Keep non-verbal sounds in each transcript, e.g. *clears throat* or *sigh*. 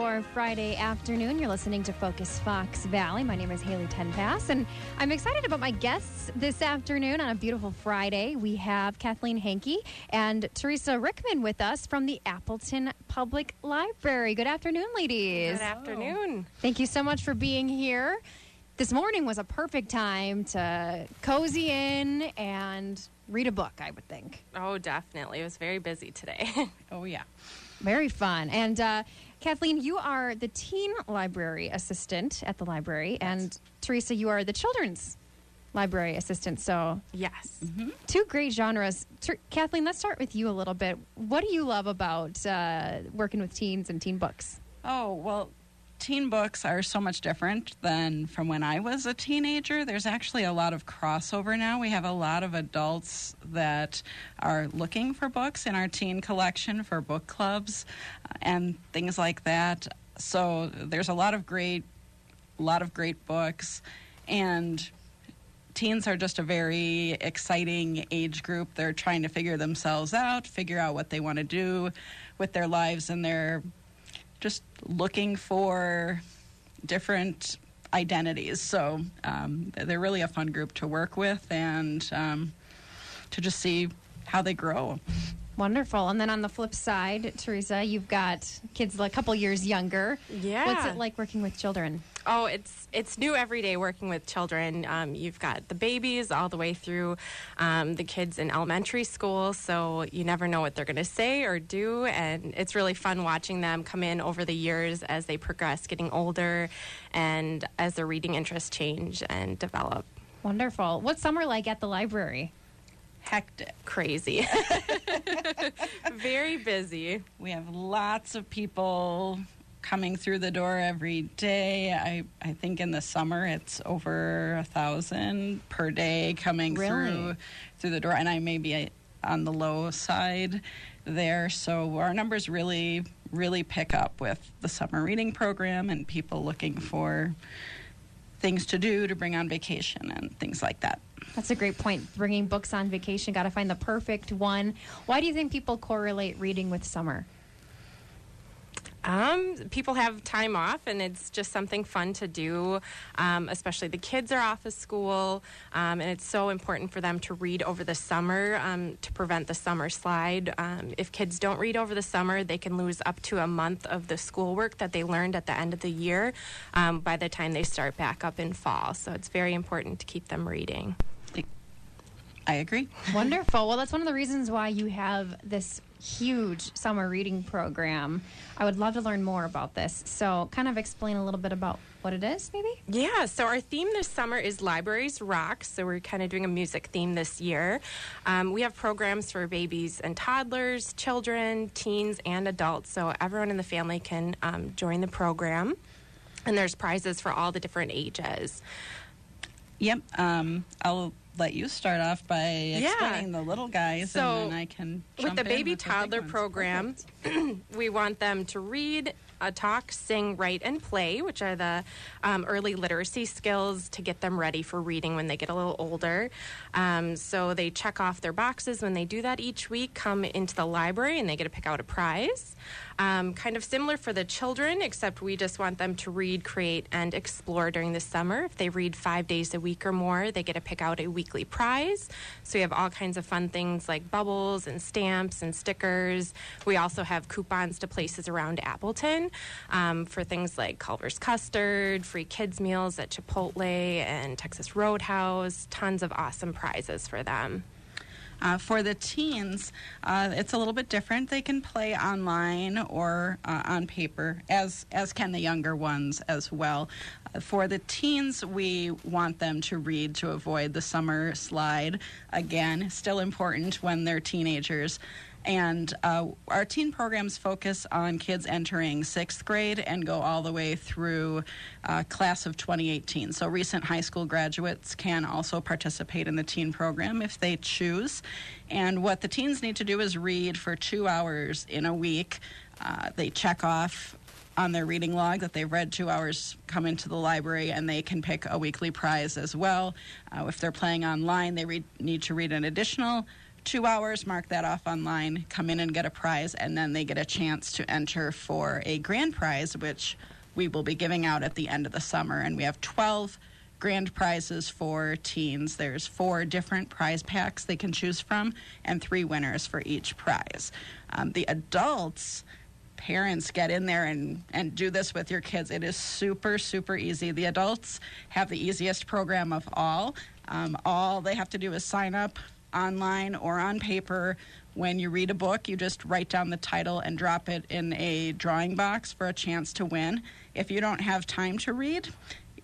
your Friday afternoon. You're listening to Focus Fox Valley. My name is Haley Tenpass, and I'm excited about my guests this afternoon on a beautiful Friday. We have Kathleen Hankey and Teresa Rickman with us from the Appleton Public Library. Good afternoon, ladies. Good afternoon. Thank you so much for being here. This morning was a perfect time to cozy in and read a book, I would think. Oh, definitely. It was very busy today. *laughs* oh, yeah. Very fun. And uh, Kathleen, you are the teen library assistant at the library, yes. and Teresa, you are the children's library assistant. So, yes, mm-hmm. two great genres. Ter- Kathleen, let's start with you a little bit. What do you love about uh, working with teens and teen books? Oh, well, teen books are so much different than from when I was a teenager. There's actually a lot of crossover now. We have a lot of adults that are looking for books in our teen collection for book clubs uh, and things like that. So there's a lot of great, lot of great books, and teens are just a very exciting age group. They're trying to figure themselves out, figure out what they want to do with their lives and their just looking for different identities. So um, they're really a fun group to work with and um, to just see how they grow. Wonderful. And then on the flip side, Teresa, you've got kids a couple years younger. Yeah. What's it like working with children? Oh, it's it's new every day working with children. Um, you've got the babies all the way through um, the kids in elementary school, so you never know what they're going to say or do, and it's really fun watching them come in over the years as they progress, getting older, and as their reading interests change and develop. Wonderful. What's summer like at the library? hectic. Crazy. *laughs* Very busy. We have lots of people coming through the door every day. I, I think in the summer it's over a thousand per day coming really? through through the door, and I may be uh, on the low side there. So our numbers really really pick up with the summer reading program and people looking for things to do to bring on vacation and things like that. That's a great point. Bringing books on vacation, got to find the perfect one. Why do you think people correlate reading with summer? Um, people have time off, and it's just something fun to do. Um, especially the kids are off of school, um, and it's so important for them to read over the summer um, to prevent the summer slide. Um, if kids don't read over the summer, they can lose up to a month of the schoolwork that they learned at the end of the year um, by the time they start back up in fall. So it's very important to keep them reading. I agree. Wonderful. Well, that's one of the reasons why you have this huge summer reading program. I would love to learn more about this. So, kind of explain a little bit about what it is, maybe? Yeah, so our theme this summer is Libraries Rock. So, we're kind of doing a music theme this year. Um, we have programs for babies and toddlers, children, teens, and adults. So, everyone in the family can um, join the program. And there's prizes for all the different ages. Yep. Um, I'll let you start off by explaining yeah. the little guys, so and then I can. with the baby with toddler the program, *clears throat* we want them to read, uh, talk, sing, write, and play, which are the um, early literacy skills to get them ready for reading when they get a little older. Um, so they check off their boxes when they do that each week, come into the library, and they get to pick out a prize. Um, kind of similar for the children, except we just want them to read, create, and explore during the summer. If they read five days a week or more, they get to pick out a weekly prize. So we have all kinds of fun things like bubbles and stamps and stickers. We also have coupons to places around Appleton um, for things like Culver's Custard, free kids' meals at Chipotle and Texas Roadhouse, tons of awesome prizes for them. Uh, for the teens, uh, it's a little bit different. They can play online or uh, on paper, as as can the younger ones as well. Uh, for the teens, we want them to read to avoid the summer slide. Again, still important when they're teenagers. And uh, our teen programs focus on kids entering sixth grade and go all the way through uh, class of 2018. So recent high school graduates can also participate in the teen program if they choose. And what the teens need to do is read for two hours in a week. Uh, they check off on their reading log that they've read two hours, come into the library, and they can pick a weekly prize as well. Uh, if they're playing online, they need to read an additional two hours, mark that off online, come in and get a prize, and then they get a chance to enter for a grand prize, which we will be giving out at the end of the summer. And we have 12 grand prizes for teens. There's four different prize packs they can choose from, and three winners for each prize. Um, the adults, parents get in there and, and do this with your kids. It is super, super easy. The adults have the easiest program of all. Um, all they have to do is sign up online or on paper. When you read a book, you just write down the title and drop it in a drawing box for a chance to win. If you don't have time to read,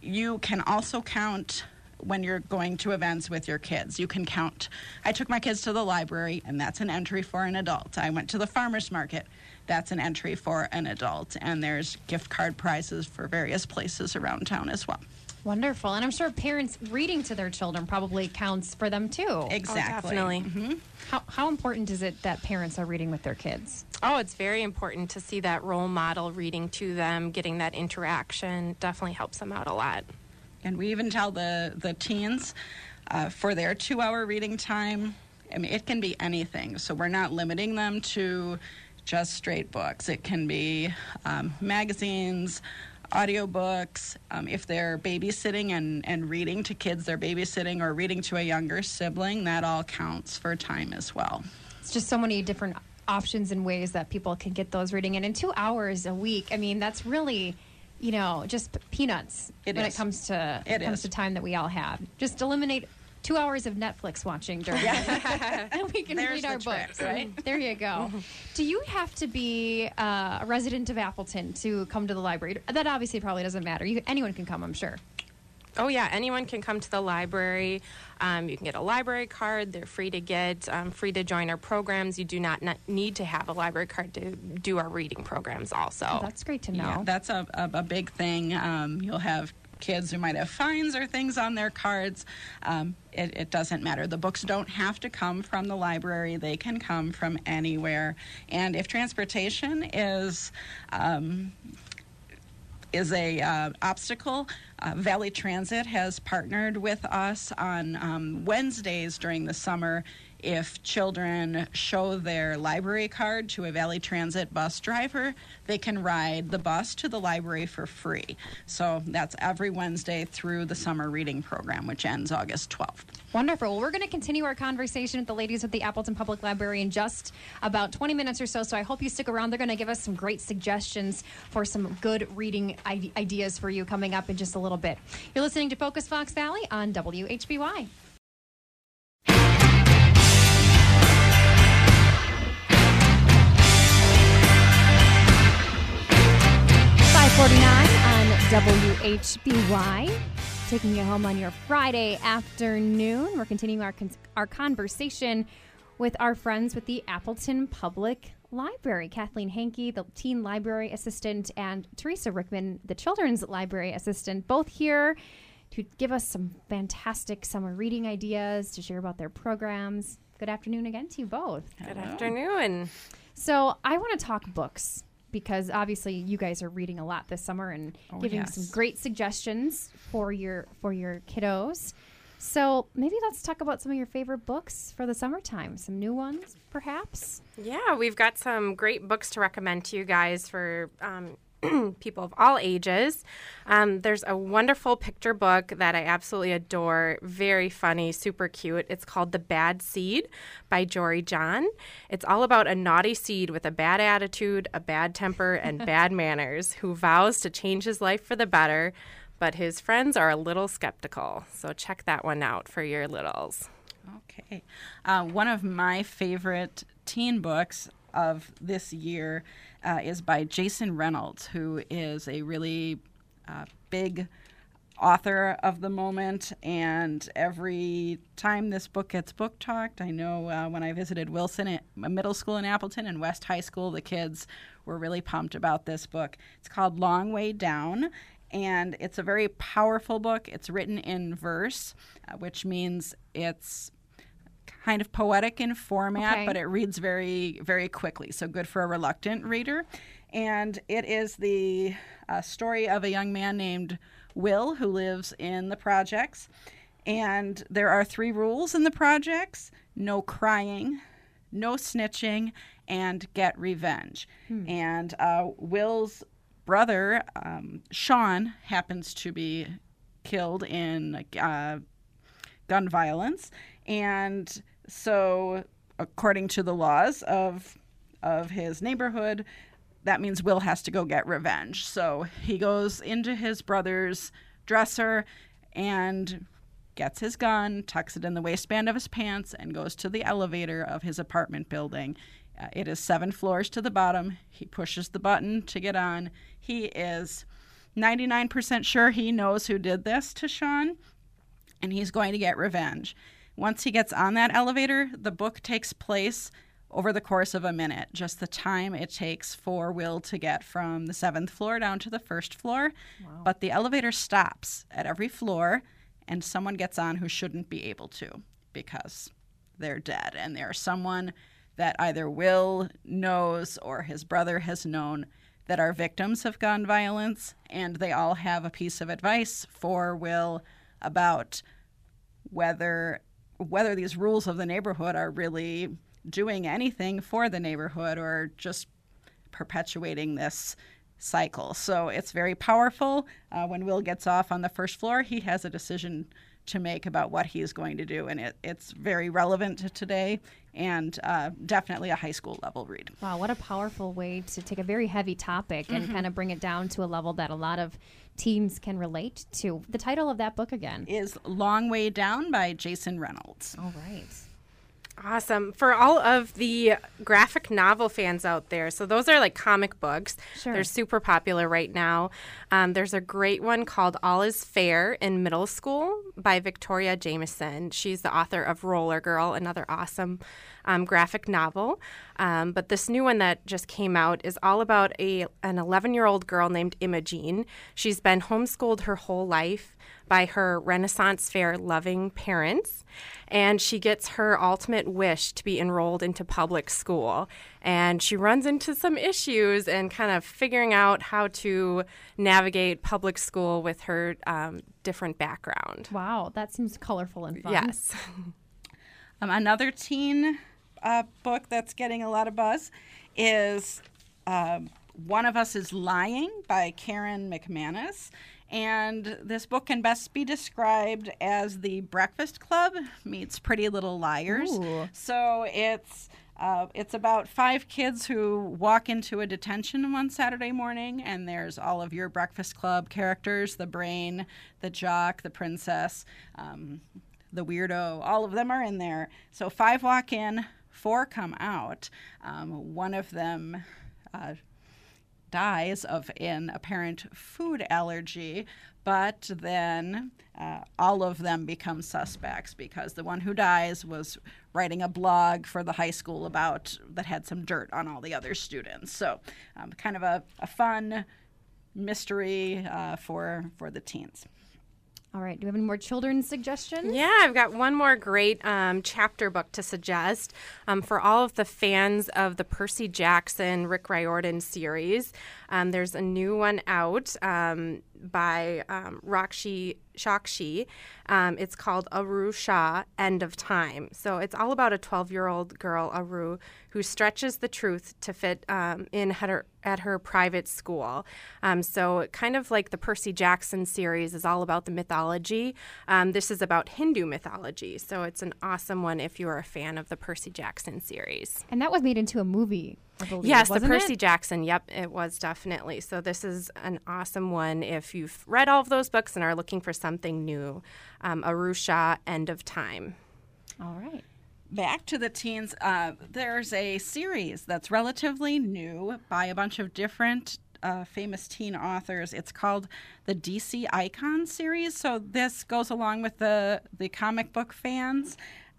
you can also count when you're going to events with your kids. You can count. I took my kids to the library, and that's an entry for an adult. I went to the farmer's market. That's an entry for an adult. And there's gift card prizes for various places around town as well. Wonderful. And I'm sure parents reading to their children probably counts for them too. Exactly. definitely. hmm How, how important is it that parents are reading with their kids? Oh, it's very important to see that role model reading to them, getting that interaction definitely helps them out a lot. And we even tell the, the teens uh, for their two hour reading time, I mean, it can be anything. So we're not limiting them to just straight books. It can be um, magazines, audiobooks. Um, if they're babysitting and, and reading to kids they're babysitting or reading to a younger sibling, that all counts for time as well. It's just so many different options and ways that people can get those reading And In two hours a week, I mean, that's really, you know, just peanuts It when is. it comes to It comes is. to time that we all have. Just eliminate two hours of Netflix watching during that, *laughs* and we can There's read our the trick, books. right? *laughs* There you go. *laughs* Do you have to be uh, a resident of Appleton to come to the library? That obviously probably doesn't matter. You, anyone can come, I'm sure. Oh, yeah, anyone can come to the library. Um, you can get a library card. They're free to get, um, free to join our programs. You do not n- need to have a library card to do our reading programs, also. Oh, that's great to know. Yeah, that's a, a, a big thing. Um, you'll have kids who might have fines or things on their cards. Um, it, it doesn't matter. The books don't have to come from the library, they can come from anywhere. And if transportation is, um, is a uh, obstacle. Uh, Valley Transit has partnered with us on um, Wednesdays during the summer. If children show their library card to a Valley Transit bus driver, they can ride the bus to the library for free. So that's every Wednesday through the summer reading program, which ends August 12th. Wonderful. Well, we're going to continue our conversation with the ladies at the Appleton Public Library in just about 20 minutes or so. So I hope you stick around. They're going to give us some great suggestions for some good reading ideas for you coming up in just a little bit. You're listening to Focus Fox Valley on WHBY. Five forty-nine on WHBY taking you home on your Friday afternoon. We're continuing our our conversation with our friends with the Appleton Public Library. Kathleen Hankey, the teen library assistant, and Teresa Rickman, the children's library assistant, both here to give us some fantastic summer reading ideas, to share about their programs. Good afternoon again to you both. Good afternoon. So I want to talk books because obviously you guys are reading a lot this summer and Oh, giving yes. some great suggestions for your for your kiddos. So maybe let's talk about some of your favorite books for the summertime. Some new ones, perhaps. Yeah, we've got some great books to recommend to you guys for um, *clears throat* people of all ages. Um, there's a wonderful picture book that I absolutely adore. Very funny, super cute. It's called The Bad Seed by Jory John. It's all about a naughty seed with a bad attitude, a bad temper, and *laughs* bad manners who vows to change his life for the better. But his friends are a little skeptical. So check that one out for your littles. Okay. Uh, one of my favorite teen books of this year uh, is by Jason Reynolds, who is a really uh, big author of the moment. And every time this book gets book talked, I know uh, when I visited Wilson at Middle School in Appleton and West High School, the kids were really pumped about this book. It's called Long Way Down. And it's a very powerful book. It's written in verse, uh, which means it's kind of poetic in format, Okay. but it reads very, very quickly. So good for a reluctant reader. And it is the uh, story of a young man named Will who lives in the projects. And there are three rules in the projects no crying, no snitching, and get revenge. And uh, Will's brother, um, Sean, happens to be killed in uh, gun violence, and so according to the laws of of his neighborhood, that means Will has to go get revenge. So he goes into his brother's dresser and gets his gun, tucks it in the waistband of his pants, and goes to the elevator of his apartment building. Uh, it is seven floors to the bottom. He pushes the button to get on. He is 99% sure he knows who did this to Sean, and he's going to get revenge. Once he gets on that elevator, the book takes place over the course of a minute, just the time it takes for Will to get from the seventh floor down to the first floor. But the elevator stops at every floor, and someone gets on who shouldn't be able to because they're dead. And there's someone that either Will knows or his brother has known that are victims of gun violence, and they all have a piece of advice for Will about whether whether these rules of the neighborhood are really doing anything for the neighborhood or just perpetuating this cycle. So it's very powerful. Uh, when Will gets off on the first floor, he has a decision to make about what he is going to do, and it, it's very relevant to today and uh, definitely a high school level read. Wow, what a powerful way to take a very heavy topic and kind of bring it down to a level that a lot of teens can relate to. The title of that book again. Is Long Way Down by Jason Reynolds. All right. Awesome. For all of the graphic novel fans out there, so those are like comic books. Sure. They're super popular right now. Um, there's a great one called All Is Fair in Middle School by Victoria Jamieson. She's the author of Roller Girl, another awesome um, graphic novel. Um, but this new one that just came out is all about a an 11 year old girl named Imogene. She's been homeschooled her whole life by her Renaissance fair loving parents, and she gets her ultimate wish to be enrolled into public school. And she runs into some issues and kind of figuring out how to navigate public school with her um, different background. Wow, that seems colorful and fun. Yes. *laughs* Um, another teen uh, book that's getting a lot of buzz is um, One of Us is Lying by Karen McManus. And this book can best be described as the Breakfast Club meets Pretty Little Liars. Ooh. So it's uh, it's about five kids who walk into a detention one Saturday morning, and there's all of your Breakfast Club characters: the brain, the jock, the princess, um, the weirdo. All of them are in there. So five walk in, four come out. Um, one of them. Uh, dies of an apparent food allergy, but then uh, all of them become suspects because the one who dies was writing a blog for the high school about that had some dirt on all the other students. So, um, kind of a, a fun mystery uh, for for the teens. All right. Do we have any more children's suggestions? Yeah, I've got one more great um, chapter book to suggest um, for all of the fans of the Percy Jackson, Rick Riordan series. Um, there's a new one out um, by um, Rakshi Shakshi. Um, it's called Aru Shah, End of Time. So it's all about a 12 year old girl, Aru, who stretches the truth to fit um, in at her, at her private school. Um, so, kind of like the Percy Jackson series is all about the mythology. Um, this is about Hindu mythology. So, it's an awesome one if you're a fan of the Percy Jackson series. And that was made into a movie, believe. Yes, the Percy it? Jackson. Yep, it was definitely. So this is an awesome one if you've read all of those books and are looking for something new. Um, Aru Shah, End of Time. All right. Back to the teens, uh, there's a series that's relatively new by a bunch of different uh, famous teen authors. It's called the DC Icon series. So this goes along with the the comic book fans.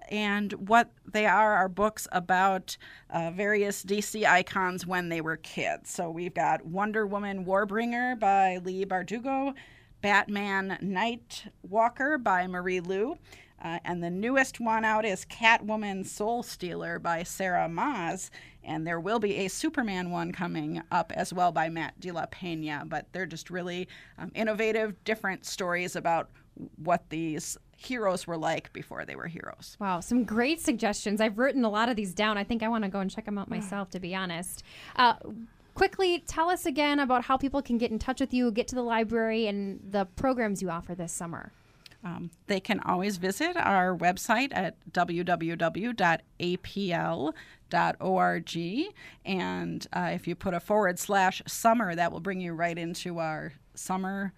And what they are are books about uh, various DC icons when they were kids. So we've got Wonder Woman Warbringer by Leigh Bardugo, Batman Night Walker by Marie Lu, uh, and the newest one out is Catwoman Soul Stealer by Sarah Maas. And there will be a Superman one coming up as well by Matt De La Pena. But they're just really um, innovative, different stories about what these heroes were like before they were heroes. Wow, some great suggestions. I've written a lot of these down. I think I want to go and check them out myself, to be honest. Uh, quickly, tell us again about how people can get in touch with you, get to the library, and the programs you offer this summer. Um, they can always visit our website at www.apl.org. And uh, if you put a forward slash summer, that will bring you right into our summer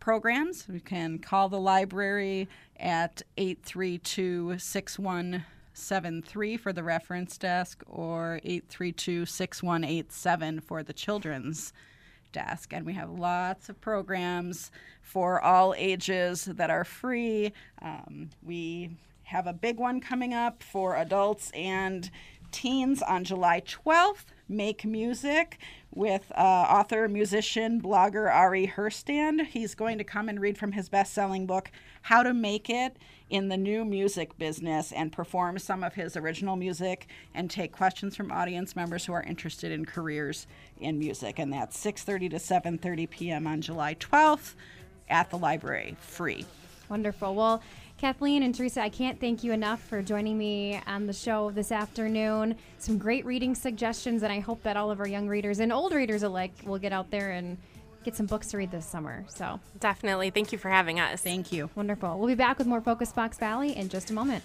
programs. You can call the library at 832 6173 for the reference desk or 832 6187 for the children's desk. And we have lots of programs for all ages that are free. Um, we have a big one coming up for adults and teens on July 12th. Make Music with uh, author, musician, blogger Ari Herstand. He's going to come and read from his best selling book, How to Make It in the New Music Business, and perform some of his original music and take questions from audience members who are interested in careers in music. And that's 6.30 to 7.30 p.m. on July 12th at the library, free. Wonderful. Well, Kathleen and Teresa, I can't thank you enough for joining me on the show this afternoon. Some great reading suggestions, and I hope that all of our young readers and old readers alike will get out there and get some books to read this summer. So definitely, thank you for having us. Thank you. Wonderful. We'll be back with more Focus Fox Valley in just a moment.